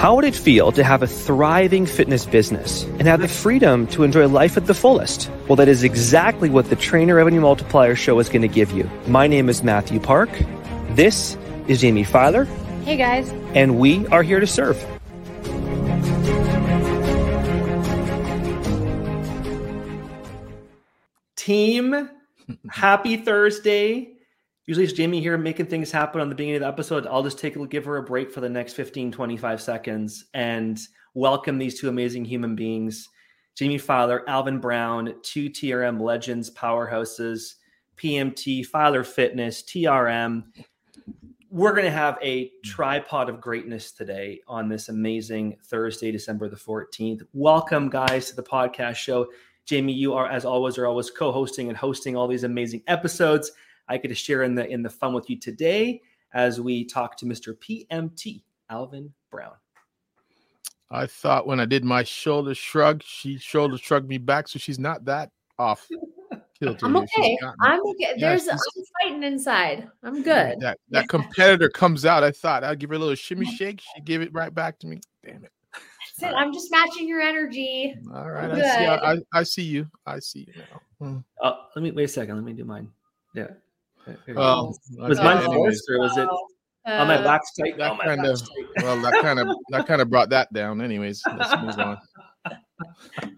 How would it feel to have a thriving fitness business and have the freedom to enjoy life at the fullest? Well, that is exactly what the Trainer Revenue Multiplier Show is going to give you. My name is Mathew Park. This is Jaime Filer. Hey, guys. And we are here to serve. Team, happy Thursday. Usually it's Jaime here making things happen on the beginning of the episode. I'll just take give her a break for the next 15, 25 seconds and welcome these two amazing human beings. Jaime Filer, Alvin Brown, two TRM legends, powerhouses, PMT, Filer Fitness, TRM. We're going to have a tripod of greatness today on this amazing Thursday, December the 14th. Welcome, guys, to the podcast show. Jaime, you are, as always, are always co-hosting and hosting all these amazing episodes. I get to share in the in the fun with you today as we talk to Mr. PMT Alvin Brown. I thought when I did my shoulder shrug, she shoulder shrugged me back, so she's not that off. I'm okay. I'm okay. There's yeah, I'm fighting inside. I'm good. That that competitor comes out. I thought I'd give her a little shimmy shake. She gave it right back to me. Damn it. That's it. I'm just matching your energy. All right. I see, I, I, see you. I see you now. Hmm. Uh, let me wait a second. Let me do mine. Yeah. Well, was mine forced or was it? Uh, oh, my back's tight. That oh, kind of well, that kind of that kind of brought that down. Anyways, let's move on.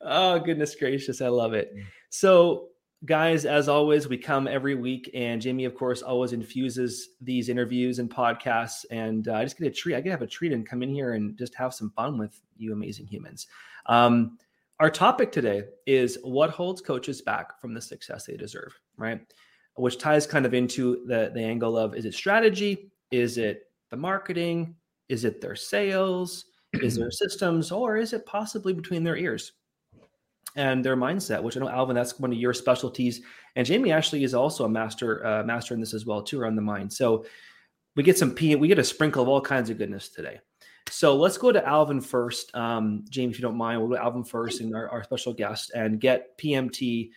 oh goodness gracious, I love it. So, guys, as always, we come every week, and Jaime, of course, always infuses these interviews and podcasts. And uh, I just get a treat. I get to have a treat and come in here and just have some fun with you, amazing humans. Um, our topic today is what holds coaches back from the success they deserve, right? Which ties kind of into the, the angle of is it strategy? Is it the marketing? Is it their sales? Is there systems? Or is it possibly between their ears and their mindset? Which I know, Alvin, that's one of your specialties. And Jaime actually is also a master uh, master in this as well, too, around the mind. So we get some P, we get a sprinkle of all kinds of goodness today. So let's go to Alvin first. Um, James, if you don't mind, we'll go to Alvin first and our, our special guest and get PMT,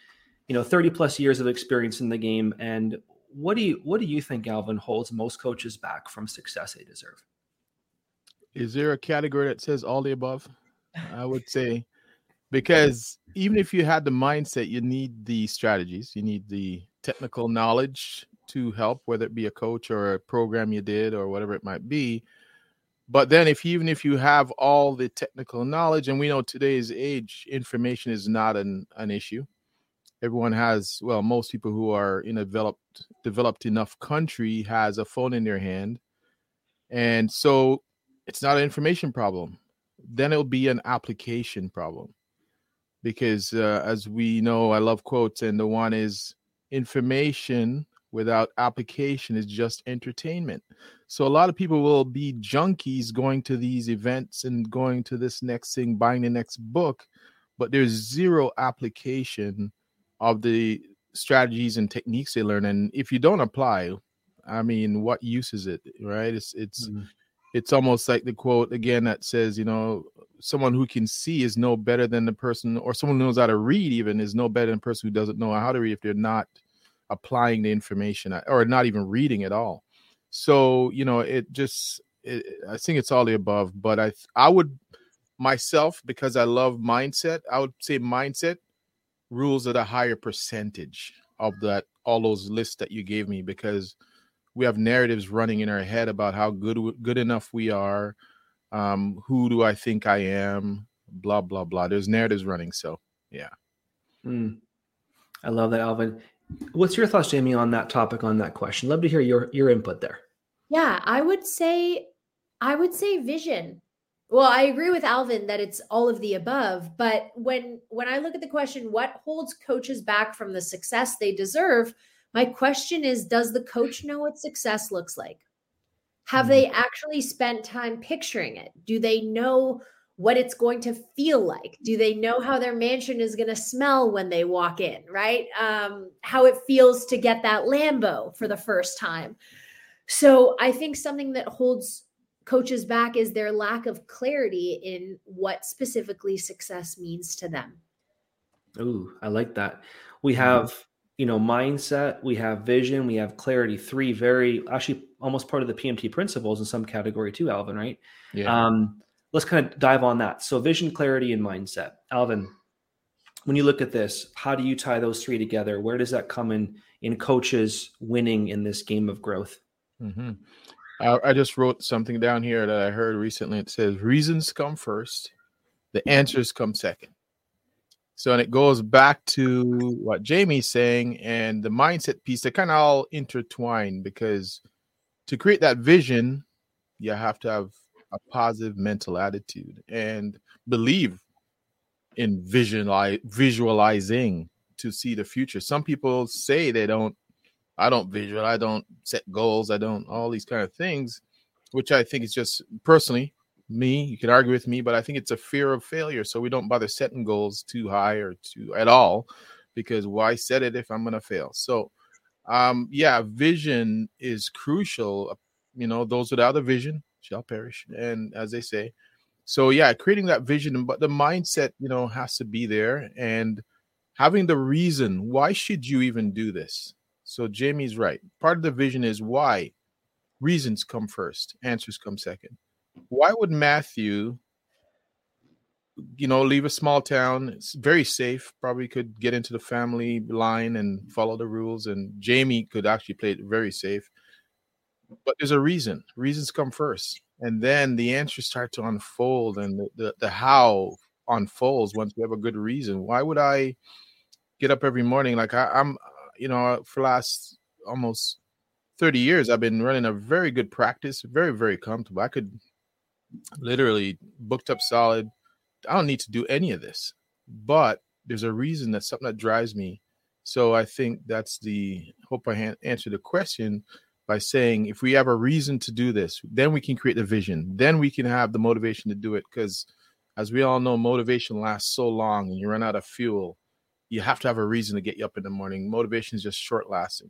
you know, 30 plus years of experience in the game. And what do you what do you think, Alvin, holds most coaches back from success they deserve? Is there a category that says all the above? I would say because even if you had the mindset, you need the strategies, you need the technical knowledge to help, whether it be a coach or a program you did or whatever it might be but then, if even if you have all the technical knowledge, and we know today's age, information is not an, an issue. Everyone has, well, most people who are in a developed developed enough country has a phone in their hand, and so it's not an information problem. Then it'll be an application problem, because uh, as we know, I love quotes, and the one is information without application is just entertainment. So a lot of people will be junkies going to these events and going to this next thing, buying the next book, but there's zero application of the strategies and techniques they learn. And if you don't apply, I mean, what use is it? Right? It's it's mm-hmm. it's almost like the quote again that says, you know, someone who can see is no better than the person, or someone who knows how to read even is no better than the person who doesn't know how to read if they're not applying the information or not even reading at all. So you know, it just it, I think it's all the above. But I I would myself because I love mindset. I would say mindset rules at a higher percentage of that all those lists that you gave me because we have narratives running in our head about how good good enough we are um who do i think i am blah blah blah there's narratives running so yeah mm. i love that alvin What's your thoughts, Jaime, on that topic, on that question? Love to hear your your input there. Yeah, I would say I would say vision. Well, I agree with Alvin that it's all of the above, but when when I look at the question what holds coaches back from the success they deserve, my question is does the coach know what success looks like? Have mm-hmm. they actually spent time picturing it? Do they know what it's going to feel like. Do they know how their mansion is going to smell when they walk in, right? Um, how it feels to get that Lambo for the first time. So I think something that holds coaches back is their lack of clarity in what specifically success means to them. Ooh, I like that. We mm-hmm. have, you know, mindset, we have vision, we have clarity, three very actually almost part of the PMT principles in some category too, Alvin, right? Yeah. Um, let's kind of dive on that. So vision, clarity, and mindset. Alvin, when you look at this, how do you tie those three together? Where does that come in in coaches winning in this game of growth? Mm-hmm. I, I just wrote something down here that I heard recently. It says reasons come first, the answers come second. So, and it goes back to what Jaime's saying and the mindset piece. They kind of all intertwine because to create that vision, you have to have a positive mental attitude and believe in visualize, visualizing to see the future. Some people say they don't, I don't visual, I don't set goals, I don't all these kind of things, which I think is just personally me. You can argue with me, but I think it's a fear of failure. So we don't bother setting goals too high or too at all because why set it if I'm to fail? So, um, yeah, vision is crucial. You know, those without a vision shall perish. And as they say, so yeah, creating that vision, but the mindset, you know, has to be there and having the reason why should you even do this? So Jaime's right. Part of the vision is why. Reasons come first, answers come second. Why would Mathew, you know, leave a small town? It's very safe. Probably could get into the family line and follow the rules. And Jaime could actually play it very safe. But there's a reason. Reasons come first and then the answers start to unfold and the, the, the how unfolds once we have a good reason why would i get up every morning like I, i'm you know for last almost 30 years i've been running a very good practice very very comfortable i could literally booked up solid i don't need to do any of this but there's a reason that's something that drives me so i think that's the hope i ha- answer the question by saying if we have a reason to do this, then we can create the vision. Then we can have the motivation to do it. Because as we all know, motivation lasts so long and you run out of fuel. You have to have a reason to get you up in the morning. Motivation is just short lasting.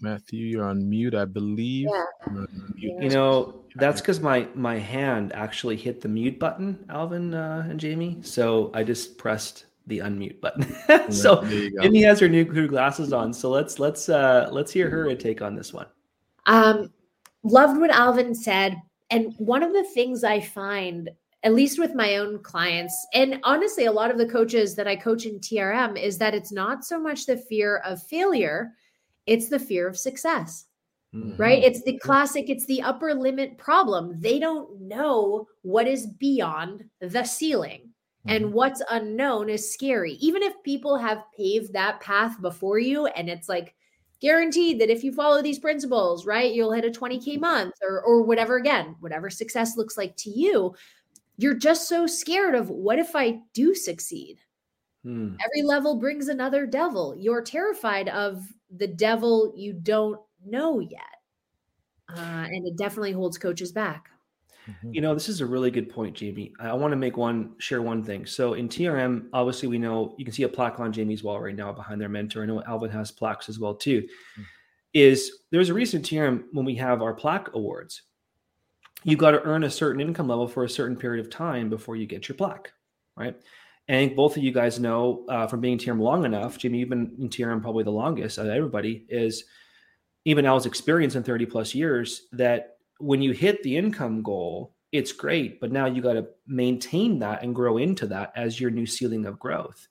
Mathew, you're on mute, I believe. Yeah. You know, that's because my my hand actually hit the mute button, Alvin uh, and Jaime. So I just pressed the unmute button. so Amy has her new new glasses on. So let's let's uh let's hear her take on this one. Um loved what Alvin said. And one of the things I find, at least with my own clients, and honestly, a lot of the coaches that I coach in TRM, is that it's not so much the fear of failure, it's the fear of success. Mm-hmm. Right? It's the classic, it's the upper limit problem. They don't know what is beyond the ceiling and mm-hmm. what's unknown is scary. Even if people have paved that path before you and it's like guaranteed that if you follow these principles, right, you'll hit a 20k month or or whatever again, whatever success looks like to you, you're just so scared of what if I do succeed? Hmm. Every level brings another devil. You're terrified of the devil you don't know yet. Uh, and it definitely holds coaches back. Mm-hmm. You know, this is a really good point, Jaime. I want to make one share one thing. So in TRM, obviously we know you can see a plaque on Jaime's wall right now behind their mentor. I know Alvin has plaques as well too. Mm-hmm. Is there's a reason TRM when we have our plaque awards, you've got to earn a certain income level for a certain period of time before you get your plaque, right? And both of you guys know uh, from being in TRM long enough, Jamie, you've been in TRM probably the longest of everybody, is even Al's experience in 30 plus years that when you hit the income goal, it's great, but now you got to maintain that and grow into that as your new ceiling of growth,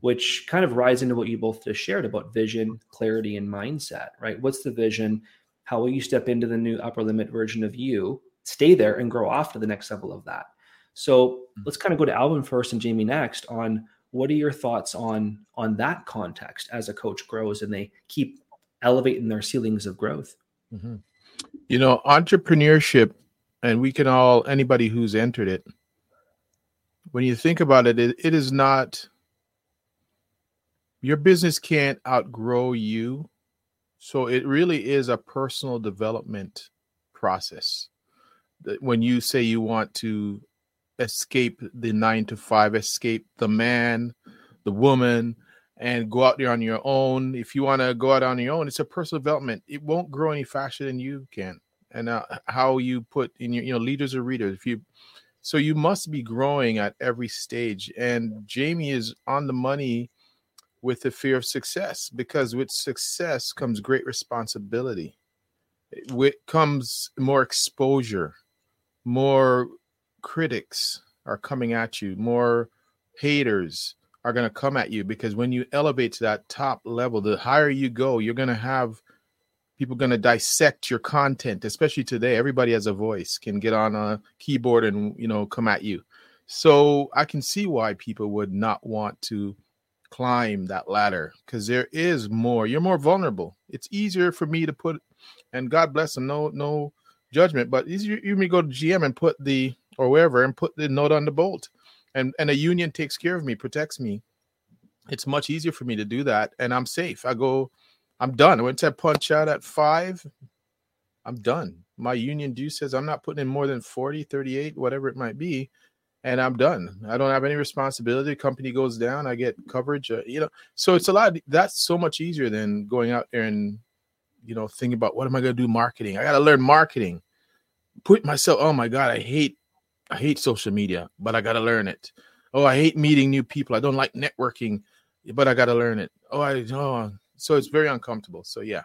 which kind of rides into what you both just shared about vision, clarity, and mindset, right? What's the vision? How will you step into the new upper limit version of you, stay there, and grow off to the next level of that? So mm-hmm. let's kind of go to Alvin first and Jaime next on what are your thoughts on on that context as a coach grows and they keep elevating their ceilings of growth. Mm-hmm. You know, entrepreneurship, and we can all, anybody who's entered it, when you think about it, it, it is not, your business can't outgrow you. So it really is a personal development process. When you say you want to escape the nine to five, escape the man, the woman, and go out there on your own. If you want to go out on your own, it's a personal development. It won't grow any faster than you can. And uh, how you put in your, you know, leaders or readers. If you, so you must be growing at every stage. And Jaime is on the money with the fear of success because with success comes great responsibility. With comes more exposure, more critics are coming at you, more haters are going to come at you because when you elevate to that top level, the higher you go, you're going to have people going to dissect your content, especially today. Everybody has a voice, can get on a keyboard and, you know, come at you. So I can see why people would not want to climb that ladder because there is more. You're more vulnerable. It's easier for me to put, and God bless them, no no judgment, but easier you me go to GM and put the or wherever and put the note on the bolt, and and a union takes care of me, protects me. It's much easier for me to do that, and I'm safe. I go, I'm done. I went to punch out at five. I'm done. My union due says I'm not putting in more than 40, 38, whatever it might be and I'm done. I don't have any responsibility. company goes down, I get coverage. Uh, you know, so it's a lot. That's so much easier than going out there and you know thinking about what am I going to do marketing. I got to learn marketing. Put myself. Oh my god, I hate I hate social media, but I got to learn it. Oh, I hate meeting new people. I don't like networking, but I got to learn it. Oh, I oh, so it's very uncomfortable. So yeah.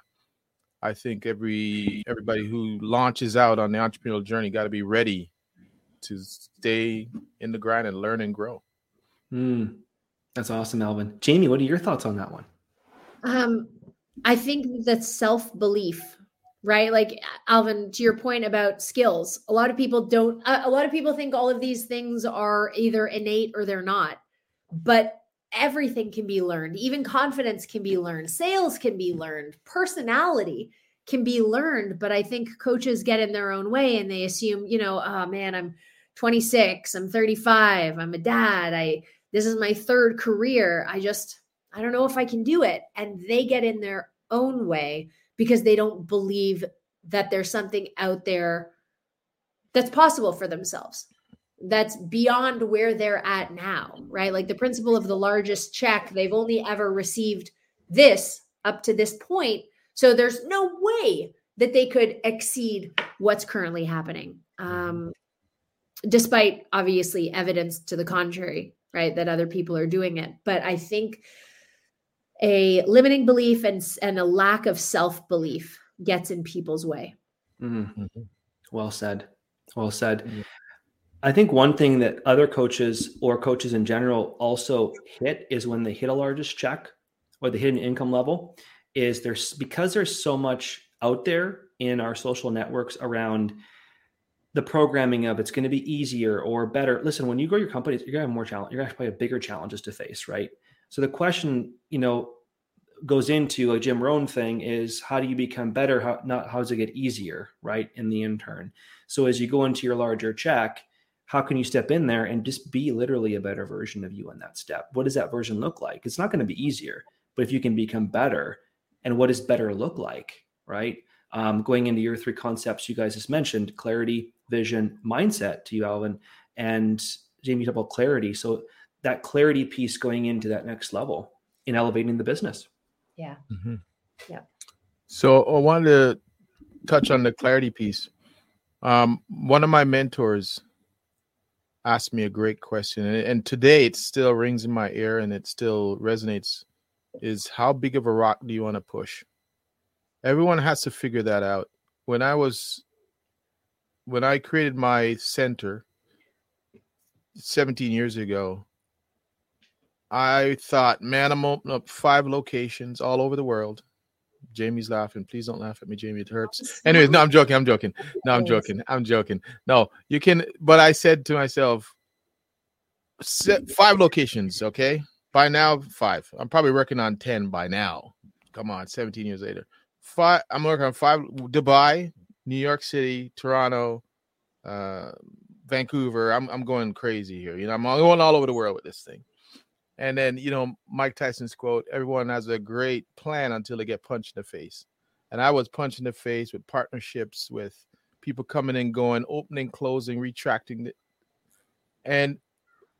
I think every everybody who launches out on the entrepreneurial journey got to be ready to stay in the grind and learn and grow. Mm, that's awesome, Alvin. Jaime, what are your thoughts on that one? Um, I think that self belief, right? Like Alvin, to your point about skills, a lot of people don't. A lot of people think all of these things are either innate or they're not, but everything can be learned. Even confidence can be learned. Sales can be learned. Personality can be learned. But I think coaches get in their own way and they assume, you know, oh man, I'm 26, I'm 35, I'm a dad, I this is my third career. I just I don't know if I can do it. And they get in their own way because they don't believe that there's something out there that's possible for themselves that's beyond where they're at now, right? Like the principle of the largest check, they've only ever received this up to this point. So there's no way that they could exceed what's currently happening. Um, despite obviously evidence to the contrary, right? That other people are doing it. But I think a limiting belief and, and a lack of self belief gets in people's way. Mm-hmm. mm-hmm. Well said. Well said. Mm-hmm. I think one thing that other coaches or coaches in general also hit is when they hit a largest check or they hit an income level, is there's because there's so much out there in our social networks around the programming of it's going to be easier or better. Listen, when you grow your company, you're going to have more challenge. You're going to have bigger challenges to face, right? So the question, you know, goes into a Jim Rohn thing is how do you become better? How not how does it get easier, right? In the intern. So as you go into your larger check, how can you step in there and just be literally a better version of you in that step? What does that version look like? It's not going to be easier, but if you can become better, and what does better look like, right? Um, going into your three concepts you guys just mentioned clarity, vision, mindset to you, Alvin, and Jamie you talked about clarity. So that clarity piece going into that next level in elevating the business. Yeah. Mm-hmm. Yeah. So I wanted to touch on the clarity piece. Um, one of my mentors asked me a great question, and, and today it still rings in my ear and it still resonates. Is how big of a rock do you want to push? Everyone has to figure that out. When I was when I created my center 17 years ago, I thought, man, I'm opening up five locations all over the world. Jaime's laughing. Please don't laugh at me, Jaime. It hurts. Anyways, no, I'm joking. I'm joking. No, I'm joking. I'm joking. No, you can. But I said to myself, five locations. Okay. By now, five. I'm probably working on 10 by now. Come on, 17 years later. Five. I'm working on five. Dubai, New York City, Toronto, uh, Vancouver. I'm I'm going crazy here. You know, I'm going all over the world with this thing. And then, you know, Mike Tyson's quote, everyone has a great plan until they get punched in the face. And I was punched in the face with partnerships with people coming and going, opening, closing, retracting. And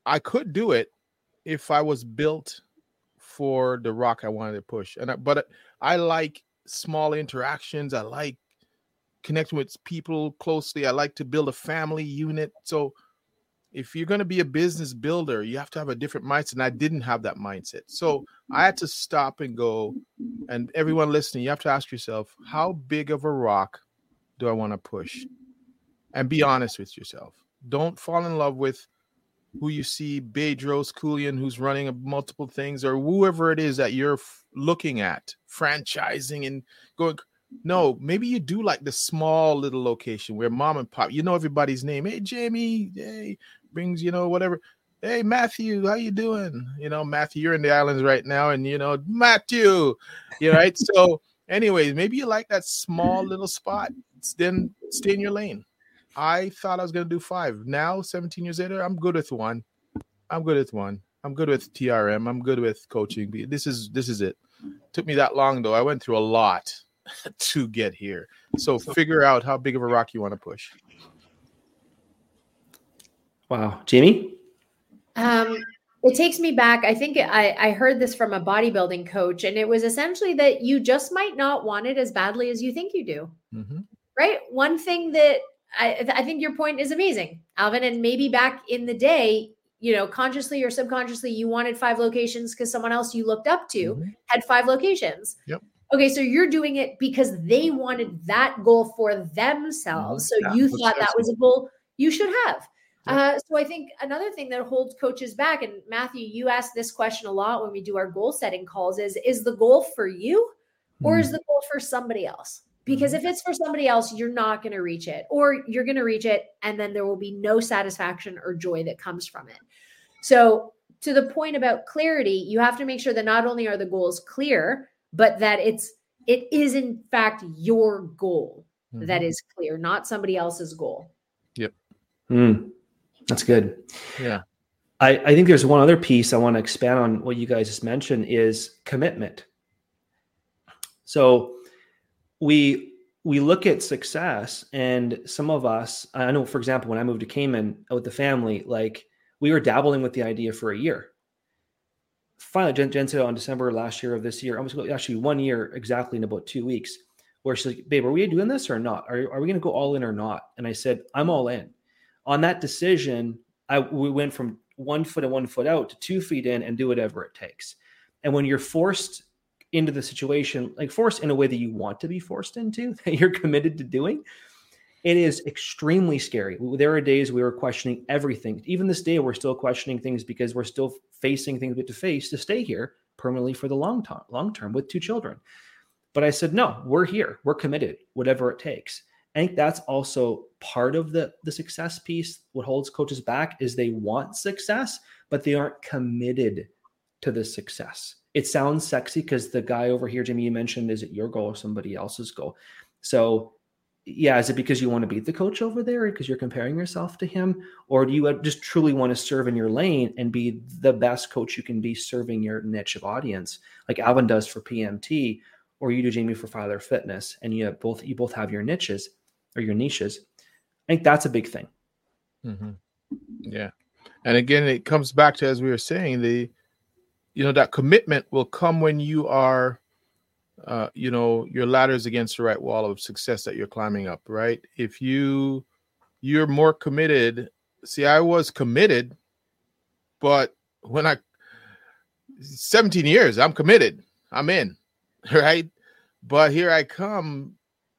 I could do it if I was built for the rock I wanted to push. And I, but I like small interactions. I like connecting with people closely. I like to build a family unit. So if you're going to be a business builder, you have to have a different mindset. And I didn't have that mindset. So I had to stop and go. And everyone listening, you have to ask yourself, how big of a rock do I want to push? And be honest with yourself. Don't fall in love with who you see, Bedros Keuilian, who's running uh, multiple things, or whoever it is that you're f- looking at, franchising and going. No, maybe you do like the small little location where mom and pop, you know everybody's name. Hey, Jaime, hey, brings, you know, whatever. Hey, Mathew, how you doing? You know, Mathew, you're in the islands right now, and you know, Mathew, you right? so, anyways, maybe you like that small little spot. Then stay in your lane. I thought I was gonna do five. Now, 17 years later, I'm good with one. I'm good with one. I'm good with TRM. I'm good with coaching. This is this is it. Took me that long though. I went through a lot to get here. So figure out how big of a rock you want to push. Wow, Jaime. Um, it takes me back. I think I, I heard this from a bodybuilding coach, and it was essentially that you just might not want it as badly as you think you do. Mm-hmm. Right. One thing that I, I think your point is amazing, Alvin. And maybe back in the day, you know, consciously or subconsciously, you wanted five locations because someone else you looked up to mm-hmm. had five locations. Yep. Okay, so you're doing it because they wanted that goal for themselves. Mm-hmm. So yeah, you thought that was a goal you should have. Uh, so I think another thing that holds coaches back, and Mathew, you ask this question a lot when we do our goal setting calls: is is the goal for you, or mm-hmm. is the goal for somebody else? Because mm-hmm. if it's for somebody else, you're not going to reach it, or you're going to reach it, and then there will be no satisfaction or joy that comes from it. So, to the point about clarity, you have to make sure that not only are the goals clear, but that it's it is in fact your goal mm-hmm. that is clear, not somebody else's goal. Yep. Mm. That's good. Yeah. I, I think there's one other piece I want to expand on what you guys just mentioned is commitment. So we we look at success and some of us, I know for example, when I moved to Cayman with the family, like we were dabbling with the idea for a year. Finally, Jen, Jen said on December last year of this year, almost actually one year exactly in about two weeks, where she's like, babe, are we doing this or not? Are, are we going to go all in or not? And I said, I'm all in on that decision, I we went from one foot and one foot out to two feet in and do whatever it takes. And when you're forced into the situation, like forced in a way that you want to be forced into, that you're committed to doing, it is extremely scary. There are days we were questioning everything. Even this day, we're still questioning things because we're still facing things we have to face to stay here permanently for the long term, long term with two children. But I said, no, we're here. We're committed, whatever it takes. I think that's also part of the the success piece. What holds coaches back is they want success, but they aren't committed to the success. It sounds sexy because the guy over here, Jimmy, you mentioned, is it your goal or somebody else's goal? So, yeah, is it because you want to beat the coach over there because you're comparing yourself to him, or do you just truly want to serve in your lane and be the best coach you can be serving your niche of audience, like Alvin does for PMT, or you do Jaime for Filer Fitness, and you both you both have your niches or your niches. I think that's a big thing. Mm-hmm. Yeah. And again, it comes back to, as we were saying, the, you know, that commitment will come when you are, uh, you know, your ladder is against the right wall of success that you're climbing up, right? If you, you're more committed. See, I was committed, but when I, 17 years, I'm committed. I'm in, right? But here I come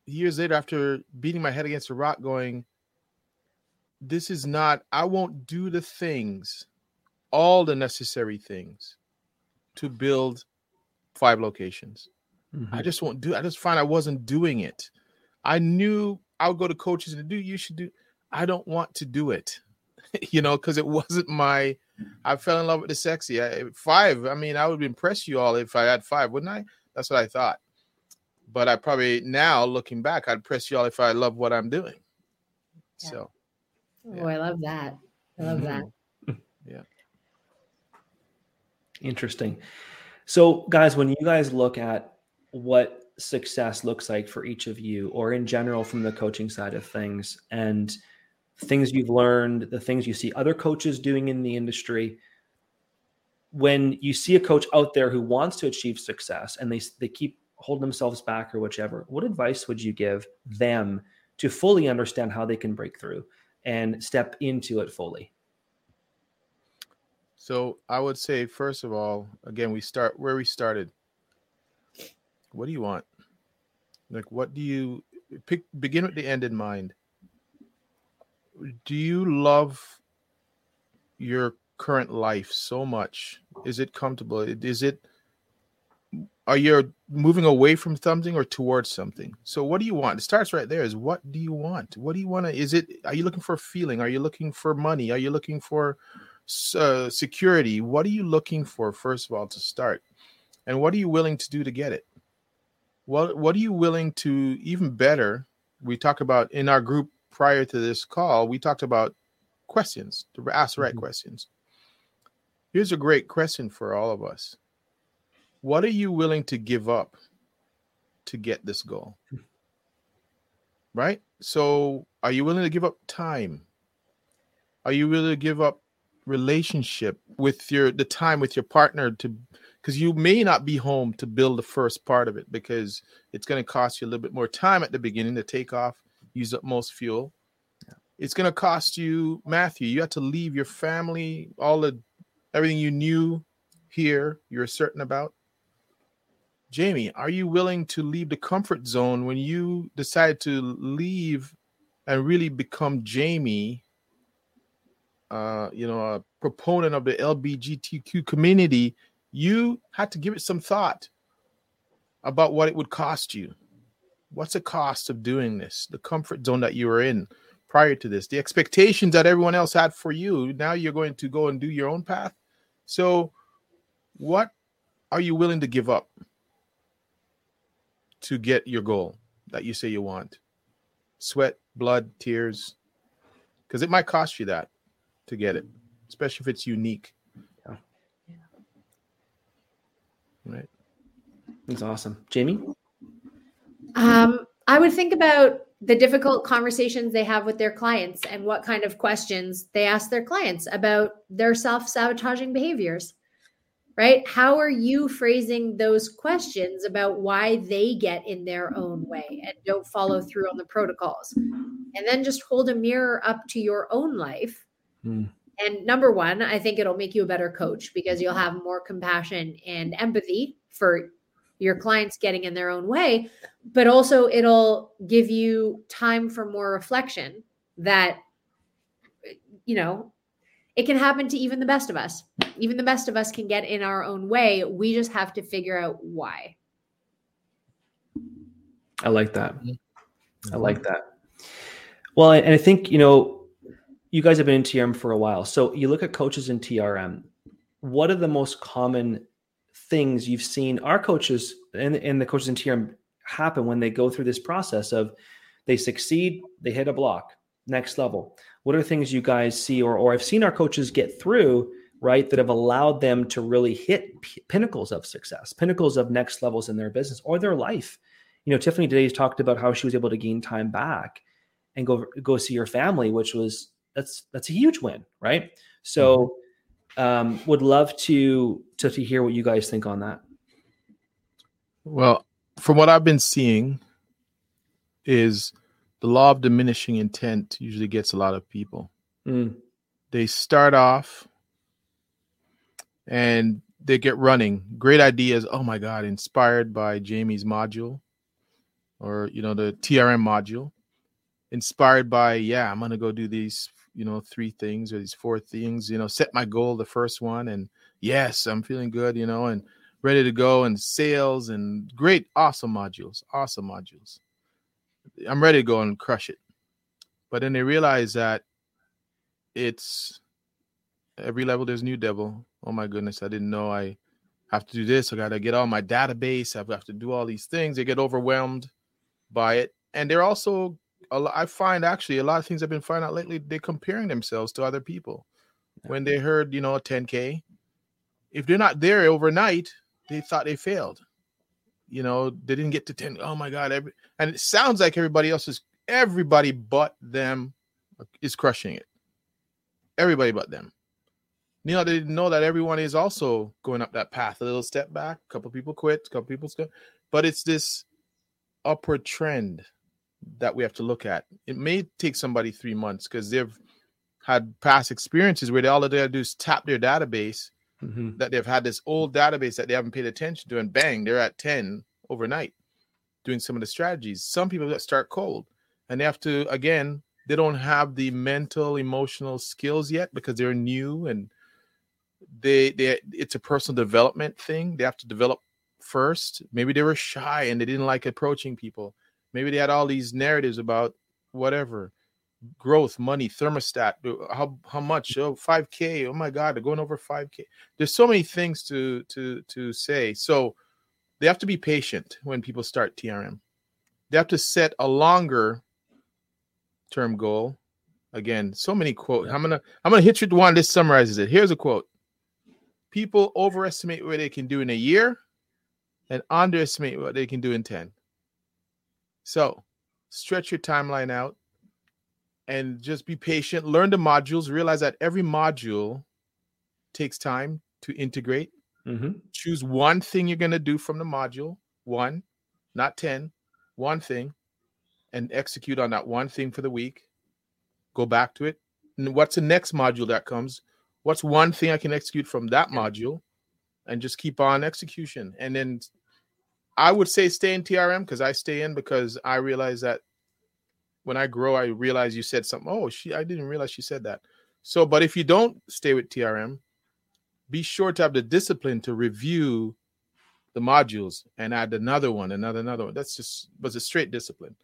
years later after beating my head against a rock going this is not i won't do the things all the necessary things to build five locations. Mm-hmm. i just won't do i just find i wasn't doing it. I knew i would go to coaches and do you should do i don't want to do it you know because it wasn't my i fell in love with the sexy I, five i mean i would impress you all if i had five wouldn't i? That's what i thought but I probably now looking back, I'd press y'all if I love what I'm doing. Yeah. So, yeah. oh, I love that. I love mm-hmm. that. yeah. Interesting. So, guys, when you guys look at what success looks like for each of you, or in general from the coaching side of things, and things you've learned, the things you see other coaches doing in the industry, when you see a coach out there who wants to achieve success and they they keep hold themselves back or whichever, what advice would you give them to fully understand how they can break through and step into it fully? So I would say, first of all, again, we start where we started. What do you want? Like, what do you pick? Begin with the end in mind. Do you love your current life so much? Is it comfortable? Is it? Are you moving away from something or towards something? So, what do you want? It starts right there. Is what do you want? What do you want to? Is it? Are you looking for a feeling? Are you looking for money? Are you looking for uh, security? What are you looking for first of all to start, and what are you willing to do to get it? What What are you willing to even better? We talk about in our group prior to this call. We talked about questions to ask the right mm-hmm. questions. Here's a great question for all of us. What are you willing to give up to get this goal? Right? So, are you willing to give up time? Are you willing to give up relationship with your the time with your partner to because you may not be home to build the first part of it because it's going to cost you a little bit more time at the beginning to take off use up most fuel yeah. it's going to cost you mathew you have to leave your family all the everything you knew here you're certain about jaime are you willing to leave the comfort zone when you decide to leave and really become jaime uh, you know, a proponent of the LBGTQ community, you had to give it some thought about what it would cost you. What's the cost of doing this? The comfort zone that you were in prior to this, the expectations that everyone else had for you. Now you're going to go and do your own path. So, what are you willing to give up to get your goal that you say you want? Sweat, blood, tears, because it might cost you that to get it, especially if it's unique. Yeah. Right. That's awesome. Jaime? Um, I would think about the difficult conversations they have with their clients and what kind of questions they ask their clients about their self sabotaging behaviors. Right? How are you phrasing those questions about why they get in their own way and don't follow through on the protocols? And then just hold a mirror up to your own life Mm. And number one, I think it'll make you a better coach because you'll have more compassion and empathy for your clients getting in their own way, but also it'll give you time for more reflection that, you know, it can happen to even the best of us. Even the best of us can get in our own way. We just have to figure out why. I like that. Mm-hmm. I like that. Well, and I think, you know, you guys have been in TRM for a while. So you look at coaches in TRM. What are the most common things you've seen our coaches and, and the coaches in TRM happen when they go through this process of they succeed, they hit a block, next level? What are things you guys see or, or I've seen our coaches get through, right, that have allowed them to really hit p- pinnacles of success, pinnacles of next levels in their business or their life? You know, Tiffany today talked about how she was able to gain time back and go go see her family, which was that's that's a huge win, right? So, mm-hmm. um, would love to, to to hear what you guys think on that. Well, from what I've been seeing, is the law of diminishing intent usually gets a lot of people. Mm. They start off and they get running. Great ideas. Oh my God, inspired by Jaime's module or, you know, the TRM module. Inspired by, yeah, I'm going to go do these you know three things or these four things you know set my goal the first one and yes i'm feeling good you know and ready to go and sales and great awesome modules awesome modules i'm ready to go and crush it. But then they realize that it's every level there's new devil. Oh my goodness i didn't know i have to do this. I gotta get all my database. I have got to do all these things. They get overwhelmed by it. And they're also I find actually a lot of things I've been finding out lately, they're comparing themselves to other people. When they heard, you know, 10K, if they're not there overnight, they thought they failed. You know, they didn't get to 10. Oh my God. Every, and it sounds like everybody else is, everybody but them is crushing it. Everybody but them. You know, they didn't know that everyone is also going up that path. A little step back, a couple people quit, a couple people, but it's this upward trend that we have to look at. It may take somebody three months because they've had past experiences where they all they gotta do is tap their database Mhm. that they've had this old database that they haven't paid attention to, and bang, they're at 10 overnight doing some of the strategies. Some people that start cold and they have to, again, they don't have the mental, emotional skills yet because they're new and they they it's a personal development thing. They have to develop first. Maybe they were shy and they didn't like approaching people. Maybe they had all these narratives about whatever growth, money, thermostat, uh, how how much? Oh, 5k. Oh my god, they're going over 5k. There's so many things to to to say. So they have to be patient when people start TRM. They have to set a longer term goal. Again, so many quotes. I'm gonna I'm gonna hit you with one. This summarizes it. Here's a quote: People overestimate what they can do in a year, and underestimate what they can do in ten. So, stretch your timeline out, and just be patient. Learn the modules. Realize that every module takes time to integrate Mhm. choose one thing you're going to do from the module one not 10 one thing and execute on that one thing for the week go back to it and what's the next module that comes what's one thing i can execute from that module and just keep on execution and then i would say stay in trm because i stay in because i realize that when i grow i realize you said something oh she i didn't realize she said that so but if you don't stay with trm be sure to have the discipline to review the modules and add another one, another, another one. That's just was a straight discipline.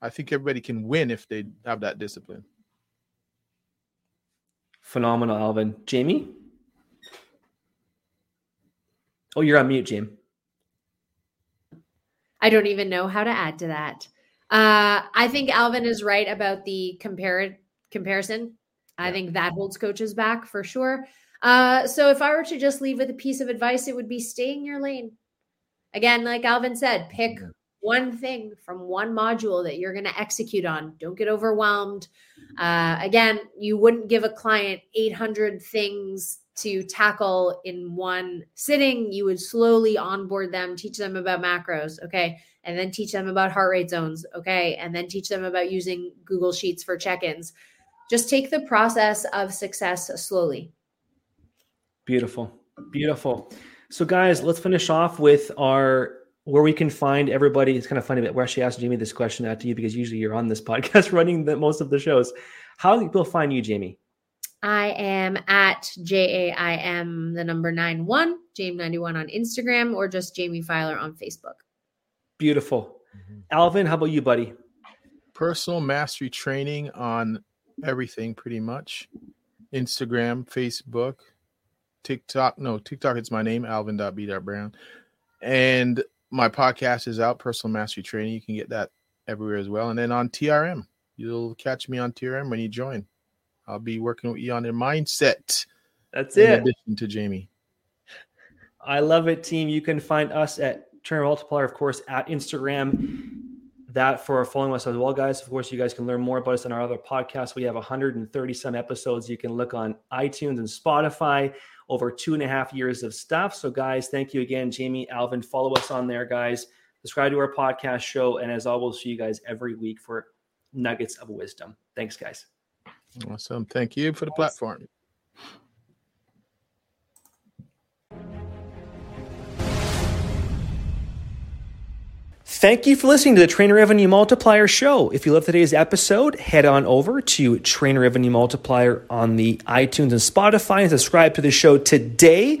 I think everybody can win if they have that discipline. Phenomenal, Alvin. Jaime? Oh, you're on mute, Jaime. I don't even know how to add to that. Uh, I think Alvin is right about the compare comparison. I think that holds coaches back for sure. Uh, so if I were to just leave with a piece of advice, it would be stay in your lane. Again, like Alvin said, pick one thing from one module that you're going to execute on. Don't get overwhelmed. Uh, again, you wouldn't give a client 800 things to tackle in one sitting. You would slowly onboard them, teach them about macros, okay, and then teach them about heart rate zones, okay, and then teach them about using Google Sheets for check ins. Just take the process of success slowly. Beautiful. Beautiful. So, guys, let's finish off with our where we can find everybody. It's kind of funny that we're actually asking Jaime this question after you because usually you're on this podcast running the, most of the shows. How do people find you, Jaime? I am at J A I M the number nine one, Jaime ninety one on Instagram, or just Jaime Filer on Facebook. Beautiful. Mm-hmm. Alvin, how about you, buddy? Personal mastery training on everything pretty much. Instagram, Facebook, TikTok. No, TikTok it's my name, Alvin.b.brown. And my podcast is out, Personal Mastery Training. You can get that everywhere as well. And then on TRM. You'll catch me on TRM when you join. I'll be working with you on your mindset. That's in it. addition to Jaime. I love it, team. You can find us at Trainer Multiplier, of course, at Instagram. That for following us as well, guys. Of course, you guys can learn more about us on our other podcasts. We have 130 some episodes. You can look on iTunes and Spotify. Over two and a half years of stuff. So, guys, thank you again, Jaime, Alvin. Follow us on there, guys. Subscribe to our podcast show, and as always, see you guys every week for nuggets of wisdom. Thanks, guys. Awesome. Thank you for the platform. Thank you for listening to the Trainer Revenue Multiplier Show. If you love today's episode, head on over to Trainer Revenue Multiplier on the iTunes and Spotify and subscribe to the show today.